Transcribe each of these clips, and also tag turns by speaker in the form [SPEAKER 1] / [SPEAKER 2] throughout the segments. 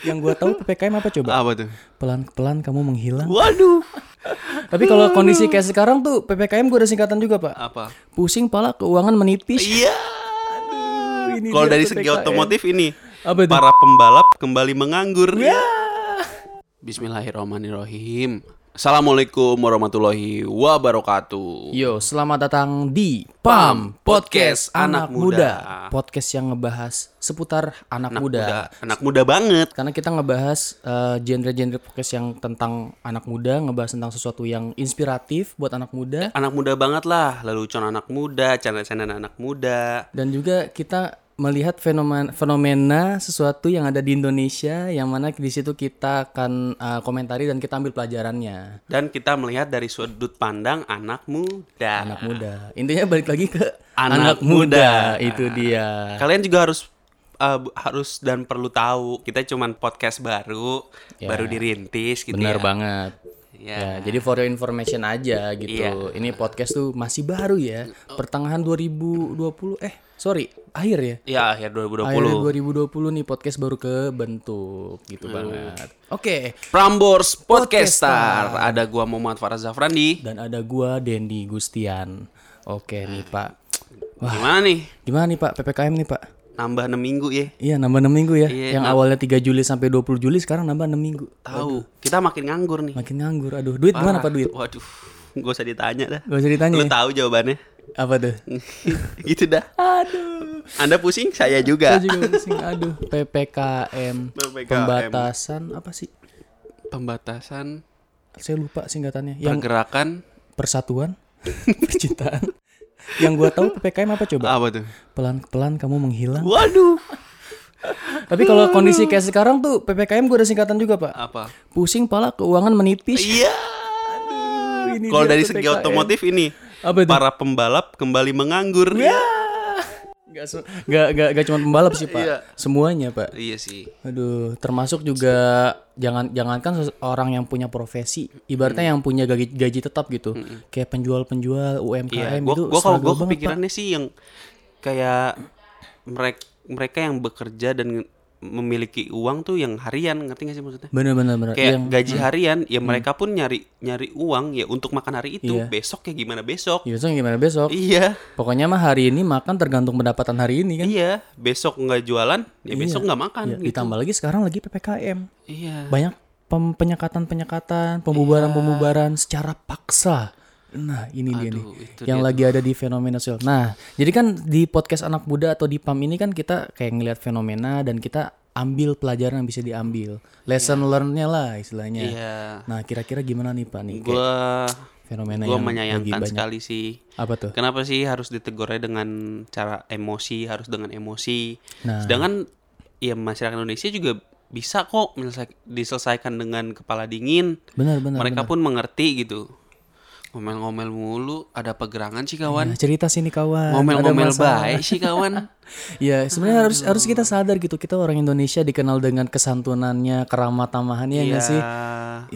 [SPEAKER 1] Yang gua tahu PPKM apa coba?
[SPEAKER 2] Apa tuh?
[SPEAKER 1] Pelan-pelan kamu menghilang.
[SPEAKER 2] Waduh.
[SPEAKER 1] Tapi kalau kondisi kayak sekarang tuh PPKM gua ada singkatan juga, Pak.
[SPEAKER 2] Apa?
[SPEAKER 1] Pusing pala keuangan menipis.
[SPEAKER 2] Iya.
[SPEAKER 1] Ini
[SPEAKER 2] Kalau dari segi
[SPEAKER 1] PPKM.
[SPEAKER 2] otomotif ini,
[SPEAKER 1] Apa itu?
[SPEAKER 2] para pembalap kembali menganggur.
[SPEAKER 1] Ya.
[SPEAKER 2] Bismillahirrahmanirrahim. Assalamualaikum warahmatullahi wabarakatuh.
[SPEAKER 1] Yo, selamat datang di PAM Podcast Anak
[SPEAKER 2] Anak
[SPEAKER 1] Muda.
[SPEAKER 2] Muda.
[SPEAKER 1] Podcast yang ngebahas seputar anak, muda.
[SPEAKER 2] Muda, anak muda banget.
[SPEAKER 1] Karena kita ngebahas eh, genre-genre podcast yang tentang anak muda, ngebahas tentang sesuatu yang inspiratif buat anak muda
[SPEAKER 2] Anak muda banget lah, lelucon anak muda, canda-canda anak muda.
[SPEAKER 1] dan juga kita melihat fenomena fenomena sesuatu yang ada di Indonesia yang mana di situ kita akan eh, komentari dan kita ambil pelajarannya.
[SPEAKER 2] Dan kita melihat dari sudut pandang anak muda.
[SPEAKER 1] Anak muda. Intinya balik lagi ke
[SPEAKER 2] Anak muda.
[SPEAKER 1] Itu dia.
[SPEAKER 2] Kalian juga harus uh, harus dan perlu tahu kita cuman podcast baru,
[SPEAKER 1] Ya.
[SPEAKER 2] baru dirintis gitu
[SPEAKER 1] Benar
[SPEAKER 2] ya.
[SPEAKER 1] banget.
[SPEAKER 2] Ya.
[SPEAKER 1] Ya, jadi for your information aja gitu.
[SPEAKER 2] Iya.
[SPEAKER 1] Ini podcast tuh masih baru ya. Pertengahan 2020 eh sorry, akhir ya.
[SPEAKER 2] Ya akhir 2020.
[SPEAKER 1] Akhir 2020 nih podcast baru kebentuk gitu
[SPEAKER 2] Hmm.
[SPEAKER 1] banget. Oke.
[SPEAKER 2] Prambors Podcaster. Ada gua Muhammad Faraz Zafrandi.
[SPEAKER 1] Dan ada gua Dendi Gustian. Oke nih, Pak.
[SPEAKER 2] Gimana nih?
[SPEAKER 1] Gimana nih, Pak? PPKM nih, Pak?
[SPEAKER 2] Nambah 6 minggu ya.
[SPEAKER 1] Iya, nambah 6 minggu ya.
[SPEAKER 2] Iya,
[SPEAKER 1] Yang awalnya 3 Juli sampai 20 Juli sekarang nambah 6 minggu.
[SPEAKER 2] Tahu. Kita makin nganggur nih.
[SPEAKER 1] Makin nganggur. Aduh, duit gimana, Pak, duit?
[SPEAKER 2] Waduh. Gak usah ditanya dah.
[SPEAKER 1] Gak usah ditanya.
[SPEAKER 2] Lu
[SPEAKER 1] ya?
[SPEAKER 2] tahu jawabannya.
[SPEAKER 1] Apa tuh?
[SPEAKER 2] gitu dah.
[SPEAKER 1] Aduh.
[SPEAKER 2] Anda pusing, saya juga.
[SPEAKER 1] Saya juga pusing. Aduh, PPKM.
[SPEAKER 2] PPKM.
[SPEAKER 1] Pembatasan apa sih?
[SPEAKER 2] Pembatasan
[SPEAKER 1] Saya lupa singkatannya. Yang
[SPEAKER 2] pergerakan
[SPEAKER 1] persatuan, percintaan. Yang gua tahu PPKM apa coba?
[SPEAKER 2] apa tuh?
[SPEAKER 1] Pelan-pelan kamu menghilang.
[SPEAKER 2] Waduh.
[SPEAKER 1] Tapi kalau kondisi kayak sekarang tuh PPKM gua ada singkatan juga, Pak.
[SPEAKER 2] Apa?
[SPEAKER 1] Pusing pala keuangan menipis.
[SPEAKER 2] Iya. Kalau dari segi otomotif ini,
[SPEAKER 1] Apa itu?
[SPEAKER 2] para pembalap kembali menganggur.
[SPEAKER 1] Ya. Gak, gak, gak, gak cuma pembalap sih, Pak.
[SPEAKER 2] Iya.
[SPEAKER 1] Semuanya, Pak.
[SPEAKER 2] Iya sih.
[SPEAKER 1] Aduh, termasuk juga jangan jangankan orang yang punya profesi, ibaratnya yang punya gaji, gaji tetap gitu, kayak penjual-penjual UMKM
[SPEAKER 2] Iya, gua
[SPEAKER 1] itu
[SPEAKER 2] gua kalau gua
[SPEAKER 1] banget, Pak.
[SPEAKER 2] kepikirannya sih yang kayak mereka mereka yang bekerja dan memiliki uang tuh yang harian, ngerti gak sih maksudnya?
[SPEAKER 1] Bener-bener bener.
[SPEAKER 2] Kayak
[SPEAKER 1] Yang
[SPEAKER 2] gaji harian, ya mereka pun nyari nyari uang ya untuk makan hari itu.
[SPEAKER 1] Iya.
[SPEAKER 2] Besok ya gimana besok?
[SPEAKER 1] ya, besok gimana besok?
[SPEAKER 2] Iya.
[SPEAKER 1] Pokoknya mah hari ini makan tergantung pendapatan hari ini kan.
[SPEAKER 2] Iya, besok nggak jualan, ya besok nggak makan
[SPEAKER 1] Ya,
[SPEAKER 2] gitu.
[SPEAKER 1] Ditambah lagi sekarang lagi PPKM.
[SPEAKER 2] Iya.
[SPEAKER 1] Banyak pem- penyekatan-penyekatan, pembubaran-pembubaran secara paksa. Nah, ini dia nih.
[SPEAKER 2] Aduh,
[SPEAKER 1] yang lagi ada di fenomena sosial. Nah, jadi kan di podcast anak muda atau di PAM ini kan kita kayak ngelihat fenomena dan kita ambil pelajaran yang bisa diambil. Lesson learn-nya lah istilahnya.
[SPEAKER 2] Iya.
[SPEAKER 1] Nah, kira-kira gimana nih Pak nih? Kayak
[SPEAKER 2] Gua
[SPEAKER 1] fenomena
[SPEAKER 2] gua
[SPEAKER 1] yang
[SPEAKER 2] menyayangkan sekali sih.
[SPEAKER 1] Apa tuh?
[SPEAKER 2] Kenapa sih harus ditegurnya dengan cara emosi, harus dengan emosi.
[SPEAKER 1] Nah.
[SPEAKER 2] Sedangkan ya masyarakat Indonesia juga bisa kok diselesaikan dengan kepala dingin.
[SPEAKER 1] Benar benar.
[SPEAKER 2] Mereka pun mengerti gitu. Ngomel-ngomel mulu, ada pegerangan sih kawan.
[SPEAKER 1] Nah, cerita sini kawan.
[SPEAKER 2] Ngomel-ngomel baik sih kawan.
[SPEAKER 1] Ya sebenarnya harus harus kita sadar gitu kita orang Indonesia dikenal dengan kesantunannya, keramah tamahannya ya nggak sih?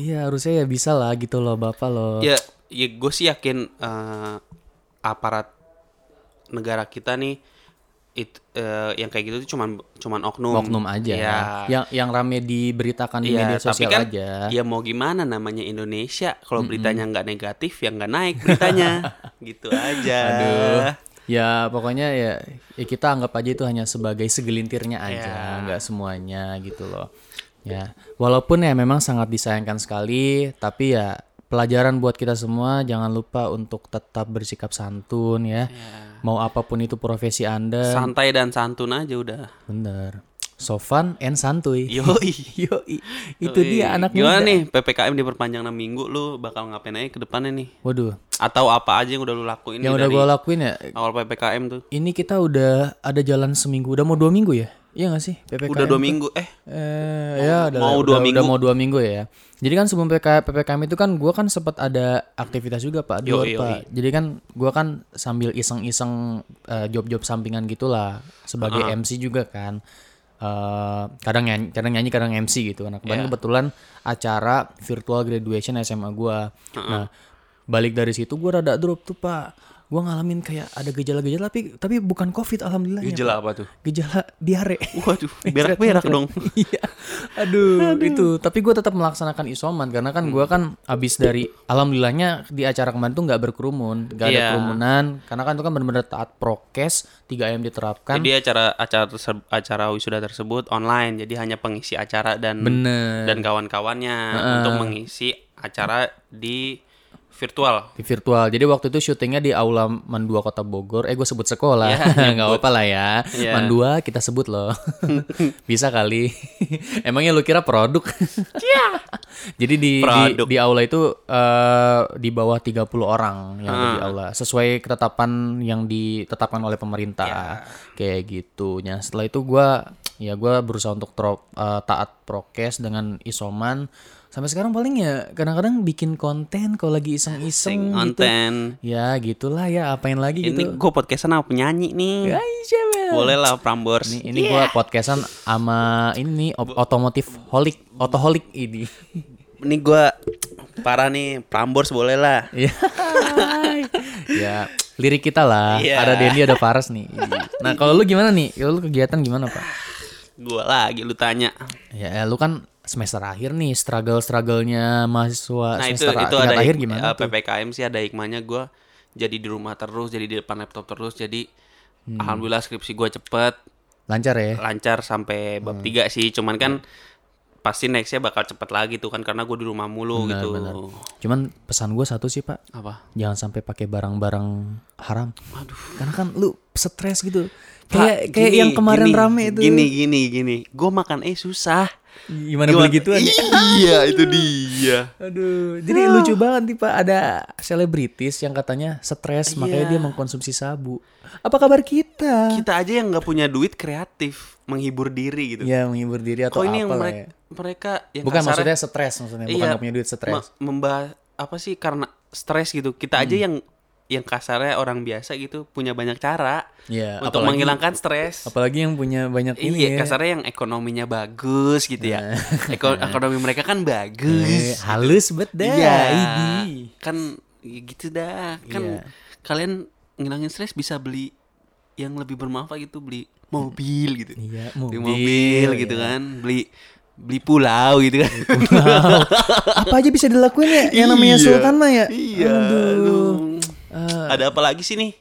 [SPEAKER 1] Iya harusnya ya bisa lah gitu loh bapak loh.
[SPEAKER 2] Ya, ya gue sih yakin eh, aparat negara kita nih it, eh, yang kayak gitu tuh cuman cuman oknum.
[SPEAKER 1] Oknum aja.
[SPEAKER 2] Ya.
[SPEAKER 1] Yang yang rame diberitakan di
[SPEAKER 2] Iya,
[SPEAKER 1] media
[SPEAKER 2] tapi
[SPEAKER 1] sosial
[SPEAKER 2] kan
[SPEAKER 1] aja.
[SPEAKER 2] ya mau gimana namanya Indonesia kalau beritanya nggak negatif ya nggak naik beritanya gitu aja.
[SPEAKER 1] Aduh. Ya pokoknya ya, ya kita anggap aja itu hanya sebagai segelintirnya aja,
[SPEAKER 2] Ya.
[SPEAKER 1] nggak semuanya gitu loh. Ya, walaupun ya memang sangat disayangkan sekali, tapi ya pelajaran buat kita semua jangan lupa untuk tetap bersikap santun ya. Mau apa pun itu profesi Anda,
[SPEAKER 2] Santai dan santun aja udah.
[SPEAKER 1] bener. So fun and santuy.
[SPEAKER 2] Yoi.
[SPEAKER 1] Yoi. Itu dia anak
[SPEAKER 2] Gimana
[SPEAKER 1] muda.
[SPEAKER 2] nih PPKM diperpanjang 6 minggu lu bakal ngapain aja ke depannya nih?
[SPEAKER 1] Waduh,
[SPEAKER 2] Atau apa aja yang udah lu lakuin
[SPEAKER 1] yang udah gue lakuin ya,
[SPEAKER 2] awal PPKM tuh?
[SPEAKER 1] ini kita udah ada jalan seminggu, udah mau dua minggu ya? Iya gak sih? PPKM
[SPEAKER 2] Udah dua minggu eh
[SPEAKER 1] Eh, ya udah,
[SPEAKER 2] mau
[SPEAKER 1] udah-
[SPEAKER 2] dua
[SPEAKER 1] udah
[SPEAKER 2] minggu.
[SPEAKER 1] mau dua minggu ya. Jadi kan sebelum PK, PPKM itu kan gua kan sempat ada aktivitas juga Pak di luar, Pak. Jadi kan gua kan sambil iseng-iseng eh, job-job sampingan gitulah sebagai MC juga kan. Eh, kadang nyanyi, kadang nyanyi, kadang MC gitu. Nah, kemarin kebetulan acara virtual graduation SMA gua. Nah, balik dari situ gua rada drop tuh, Pak. Gue ngalamin kayak ada gejala-gejala tapi tapi bukan covid alhamdulillah
[SPEAKER 2] Gejala apa tuh?
[SPEAKER 1] gejala diare
[SPEAKER 2] Waduh, berak-berak dong.
[SPEAKER 1] Iya. Aduh, itu. Tapi gue tetap melaksanakan isoman karena kan gue kan abis dari alhamdulillahnya di acara kemarin tuh nggak berkerumun, nggak ada
[SPEAKER 2] Iya.
[SPEAKER 1] kerumunan. Karena kan itu kan benar-benar taat prokes, 3M diterapkan.
[SPEAKER 2] Jadi acara acara acara wisuda tersebut online, jadi hanya pengisi acara dan
[SPEAKER 1] Bener.
[SPEAKER 2] dan kawan-kawannya untuk mengisi acara di virtual.
[SPEAKER 1] di virtual. Jadi waktu itu syutingnya di Aula Mandua Kota Bogor. Eh gue sebut sekolah, nggak apa-apa lah ya.
[SPEAKER 2] Iya.
[SPEAKER 1] Mandua kita sebut loh. Bisa kali. Emangnya lu kira produk? Jadi di, di
[SPEAKER 2] Produk.
[SPEAKER 1] di aula itu eh, di bawah 30 orang yang ada di
[SPEAKER 2] Ah.
[SPEAKER 1] aula sesuai ketetapan yang ditetapkan oleh pemerintah. Kayak gitu. Nah, setelah itu gua ya gua berusaha untuk tro- eh, taat prokes dengan isoman. Sampai sekarang paling ya kadang-kadang bikin konten kalau lagi iseng-iseng gitu.
[SPEAKER 2] Konten.
[SPEAKER 1] Ya gitulah ya apain lagi
[SPEAKER 2] Ini
[SPEAKER 1] gitu.
[SPEAKER 2] gue podcastan sama penyanyi nih.
[SPEAKER 1] Ay, siapa?
[SPEAKER 2] Boleh lah Prambors.
[SPEAKER 1] Ini, ini gua podcastan sama ini nih otomotif holik, otoholik ini.
[SPEAKER 2] Ini gue parah nih Prambors boleh lah.
[SPEAKER 1] Ya. ya, lirik kita lah.
[SPEAKER 2] Iya.
[SPEAKER 1] Ada Dendi, ada Paras nih. Nah, kalau lu gimana nih? Kalau lu kegiatan gimana, Pak?
[SPEAKER 2] Gue lagi lu tanya.
[SPEAKER 1] Ya, eh, lu kan semester akhir nih, struggle-strugglenya mahasiswa
[SPEAKER 2] Nah itu
[SPEAKER 1] semester
[SPEAKER 2] itu
[SPEAKER 1] tingkat
[SPEAKER 2] ada
[SPEAKER 1] akhir gimana?
[SPEAKER 2] eh,
[SPEAKER 1] tuh?
[SPEAKER 2] ppkm sih ada hikmahnya gue jadi di rumah terus jadi di depan laptop terus jadi
[SPEAKER 1] Hmm.
[SPEAKER 2] alhamdulillah skripsi gue cepet
[SPEAKER 1] Lancar ya?
[SPEAKER 2] lancar sampai bab
[SPEAKER 1] Hmm.
[SPEAKER 2] 3 sih cuman kan pasti nextnya bakal cepet lagi tuh kan karena gue di rumah mulu gitu
[SPEAKER 1] Cuman pesan gue satu sih, Pak.
[SPEAKER 2] apa
[SPEAKER 1] Jangan sampai pakai barang-barang haram.
[SPEAKER 2] Aduh.
[SPEAKER 1] Karena kan lu stres gitu. Kayak kayak
[SPEAKER 2] gini,
[SPEAKER 1] yang kemarin
[SPEAKER 2] gini,
[SPEAKER 1] rame itu.
[SPEAKER 2] gini gini gini gue makan eh susah
[SPEAKER 1] Gimana beli gituan? ya?
[SPEAKER 2] iya itu dia
[SPEAKER 1] Aduh, jadi lucu banget nih Pak. Ada selebritis yang katanya stres, makanya
[SPEAKER 2] Iya.
[SPEAKER 1] dia mengkonsumsi sabu. Apa kabar kita?
[SPEAKER 2] kita aja yang nggak punya duit kreatif menghibur diri gitu
[SPEAKER 1] Ya menghibur diri atau
[SPEAKER 2] kok ini yang
[SPEAKER 1] apa lah
[SPEAKER 2] mereka
[SPEAKER 1] ya.
[SPEAKER 2] mereka yang
[SPEAKER 1] Bukan
[SPEAKER 2] kasarnya-
[SPEAKER 1] maksudnya stres maksudnya, bukan
[SPEAKER 2] Iya,
[SPEAKER 1] nggak punya duit stres.
[SPEAKER 2] me- membahas apa sih karena stres gitu kita aja
[SPEAKER 1] Hmm.
[SPEAKER 2] yang yang kasarnya orang biasa gitu punya banyak cara
[SPEAKER 1] Iya,
[SPEAKER 2] untuk
[SPEAKER 1] apalagi-
[SPEAKER 2] menghilangkan stres
[SPEAKER 1] Apalagi yang punya banyak ini
[SPEAKER 2] iya
[SPEAKER 1] ya.
[SPEAKER 2] kasarnya yang ekonominya bagus gitu ya Eko- ekonomi mereka kan
[SPEAKER 1] Eh,
[SPEAKER 2] bagus
[SPEAKER 1] halus bet dah.
[SPEAKER 2] iya kan ya gitu dah kan
[SPEAKER 1] Iya.
[SPEAKER 2] kalian ngilangin stres bisa beli yang lebih bermanfaat gitu beli mobil gitu
[SPEAKER 1] Iya,
[SPEAKER 2] beli
[SPEAKER 1] mobil,
[SPEAKER 2] mobil gitu
[SPEAKER 1] iya.
[SPEAKER 2] kan beli beli pulau gitu kan
[SPEAKER 1] Wow. Apa aja bisa dilakuin ya? Yang namanya
[SPEAKER 2] Iya.
[SPEAKER 1] sultan mah ya.
[SPEAKER 2] Iya.
[SPEAKER 1] Aduh. Eh,
[SPEAKER 2] Ada apa lagi sih nih?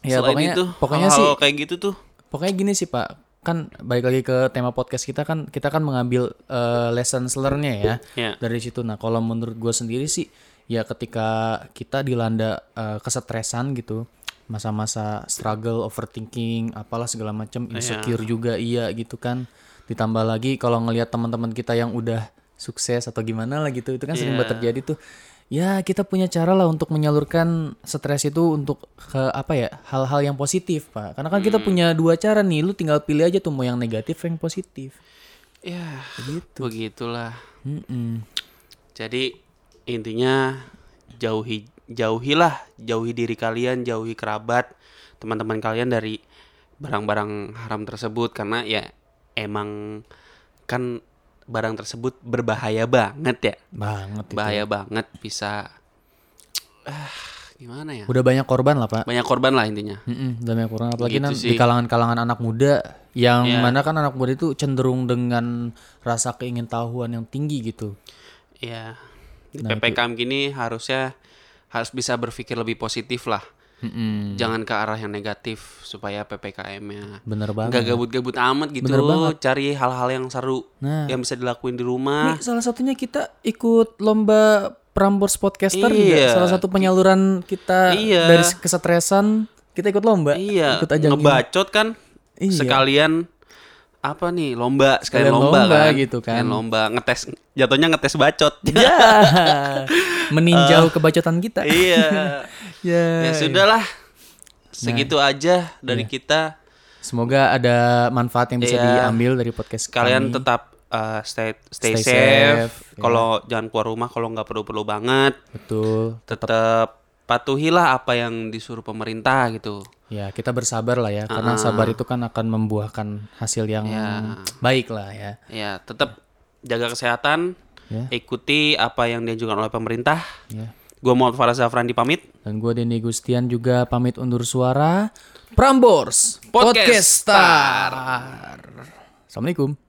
[SPEAKER 1] Ya,
[SPEAKER 2] Selain
[SPEAKER 1] pokoknya-
[SPEAKER 2] itu,
[SPEAKER 1] pokoknya
[SPEAKER 2] hal-hal
[SPEAKER 1] sih-
[SPEAKER 2] kayak gitu tuh.
[SPEAKER 1] Pokoknya gini sih Pak, kan balik lagi ke tema podcast kita kan kita kan mengambil eh, lessons learn-nya ya
[SPEAKER 2] Ya.
[SPEAKER 1] dari situ. Nah kalau menurut gue sendiri sih ya ketika kita dilanda eh, kesetresan gitu, masa-masa struggle, overthinking, apalah segala macam, insecure juga iya gitu kan. Ditambah lagi kalau ngelihat teman-teman kita yang udah sukses atau gimana lah gitu, itu kan sering
[SPEAKER 2] Iya.
[SPEAKER 1] banget terjadi tuh. Ya kita punya cara lah untuk menyalurkan stres itu untuk ke apa ya hal-hal yang positif pak. Karena kan kita
[SPEAKER 2] Hmm.
[SPEAKER 1] punya dua cara nih, lu tinggal pilih aja tuh mau yang negatif yang positif.
[SPEAKER 2] Ya,
[SPEAKER 1] Gitu.
[SPEAKER 2] begitulah.
[SPEAKER 1] Mm-mm.
[SPEAKER 2] Jadi intinya jauhi jauhilah, jauhi diri kalian, jauhi kerabat, teman-teman kalian dari barang-barang haram tersebut karena ya emang kan barang tersebut berbahaya banget ya.
[SPEAKER 1] Banget itu.
[SPEAKER 2] Bahaya banget bisa ah gimana ya?
[SPEAKER 1] Udah banyak korban lah pak.
[SPEAKER 2] Banyak korban lah intinya.
[SPEAKER 1] Mm-mm, udah banyak korban apalagi
[SPEAKER 2] Gitu
[SPEAKER 1] nan-
[SPEAKER 2] sih.
[SPEAKER 1] di kalangan-kalangan anak muda yang
[SPEAKER 2] Iya.
[SPEAKER 1] mana kan anak muda itu cenderung dengan rasa keingintahuan yang tinggi gitu.
[SPEAKER 2] Iya. Di
[SPEAKER 1] Nah,
[SPEAKER 2] PPKM gini harusnya harus bisa berpikir lebih positif lah.
[SPEAKER 1] Mm-mm.
[SPEAKER 2] Jangan ke arah yang negatif supaya PPKM-nya
[SPEAKER 1] Bener banget.
[SPEAKER 2] nggak gabut-gabut amat gitu.
[SPEAKER 1] Bener banget.
[SPEAKER 2] Cari hal-hal yang seru
[SPEAKER 1] Nah.
[SPEAKER 2] yang bisa dilakuin di rumah.
[SPEAKER 1] Nih, salah satunya kita ikut lomba Prambors Podcaster juga.
[SPEAKER 2] Iya.
[SPEAKER 1] Salah satu penyaluran kita
[SPEAKER 2] Iya.
[SPEAKER 1] dari kesetresan kita ikut lomba.
[SPEAKER 2] Iya,
[SPEAKER 1] Ikut ajang ini.
[SPEAKER 2] ngebacot kan
[SPEAKER 1] Iya.
[SPEAKER 2] sekalian apa nih lomba sekalian,
[SPEAKER 1] Sekalian
[SPEAKER 2] lomba,
[SPEAKER 1] lomba
[SPEAKER 2] kan
[SPEAKER 1] gitu kan.
[SPEAKER 2] Sekalian lomba ngetes jatuhnya ngetes bacot.
[SPEAKER 1] Ya. Meninjau kebacotan kita.
[SPEAKER 2] iya.
[SPEAKER 1] ya.
[SPEAKER 2] ya sudahlah. Segitu aja dari kita.
[SPEAKER 1] Semoga ada manfaat yang bisa
[SPEAKER 2] Iya.
[SPEAKER 1] diambil dari podcast
[SPEAKER 2] Kalian
[SPEAKER 1] kami.
[SPEAKER 2] tetap uh, stay stay,
[SPEAKER 1] Stay
[SPEAKER 2] safe.
[SPEAKER 1] safe.
[SPEAKER 2] Kalau jangan keluar rumah kalau nggak perlu-perlu banget.
[SPEAKER 1] betul.
[SPEAKER 2] Tetap patuhilah apa yang disuruh pemerintah gitu.
[SPEAKER 1] Ya, kita bersabar lah ya karena sabar itu kan akan membuahkan hasil yang
[SPEAKER 2] Ya.
[SPEAKER 1] baik lah ya.
[SPEAKER 2] Ya, tetap jaga kesehatan.
[SPEAKER 1] Ya.
[SPEAKER 2] Ikuti apa yang dianjurkan oleh pemerintah.
[SPEAKER 1] Ya.
[SPEAKER 2] Gue mau Farah Zafran pamit.
[SPEAKER 1] Dan gue Denny Gustian juga pamit undur suara. Prambors
[SPEAKER 2] Podcast
[SPEAKER 1] Podcast Star. Assalamualaikum.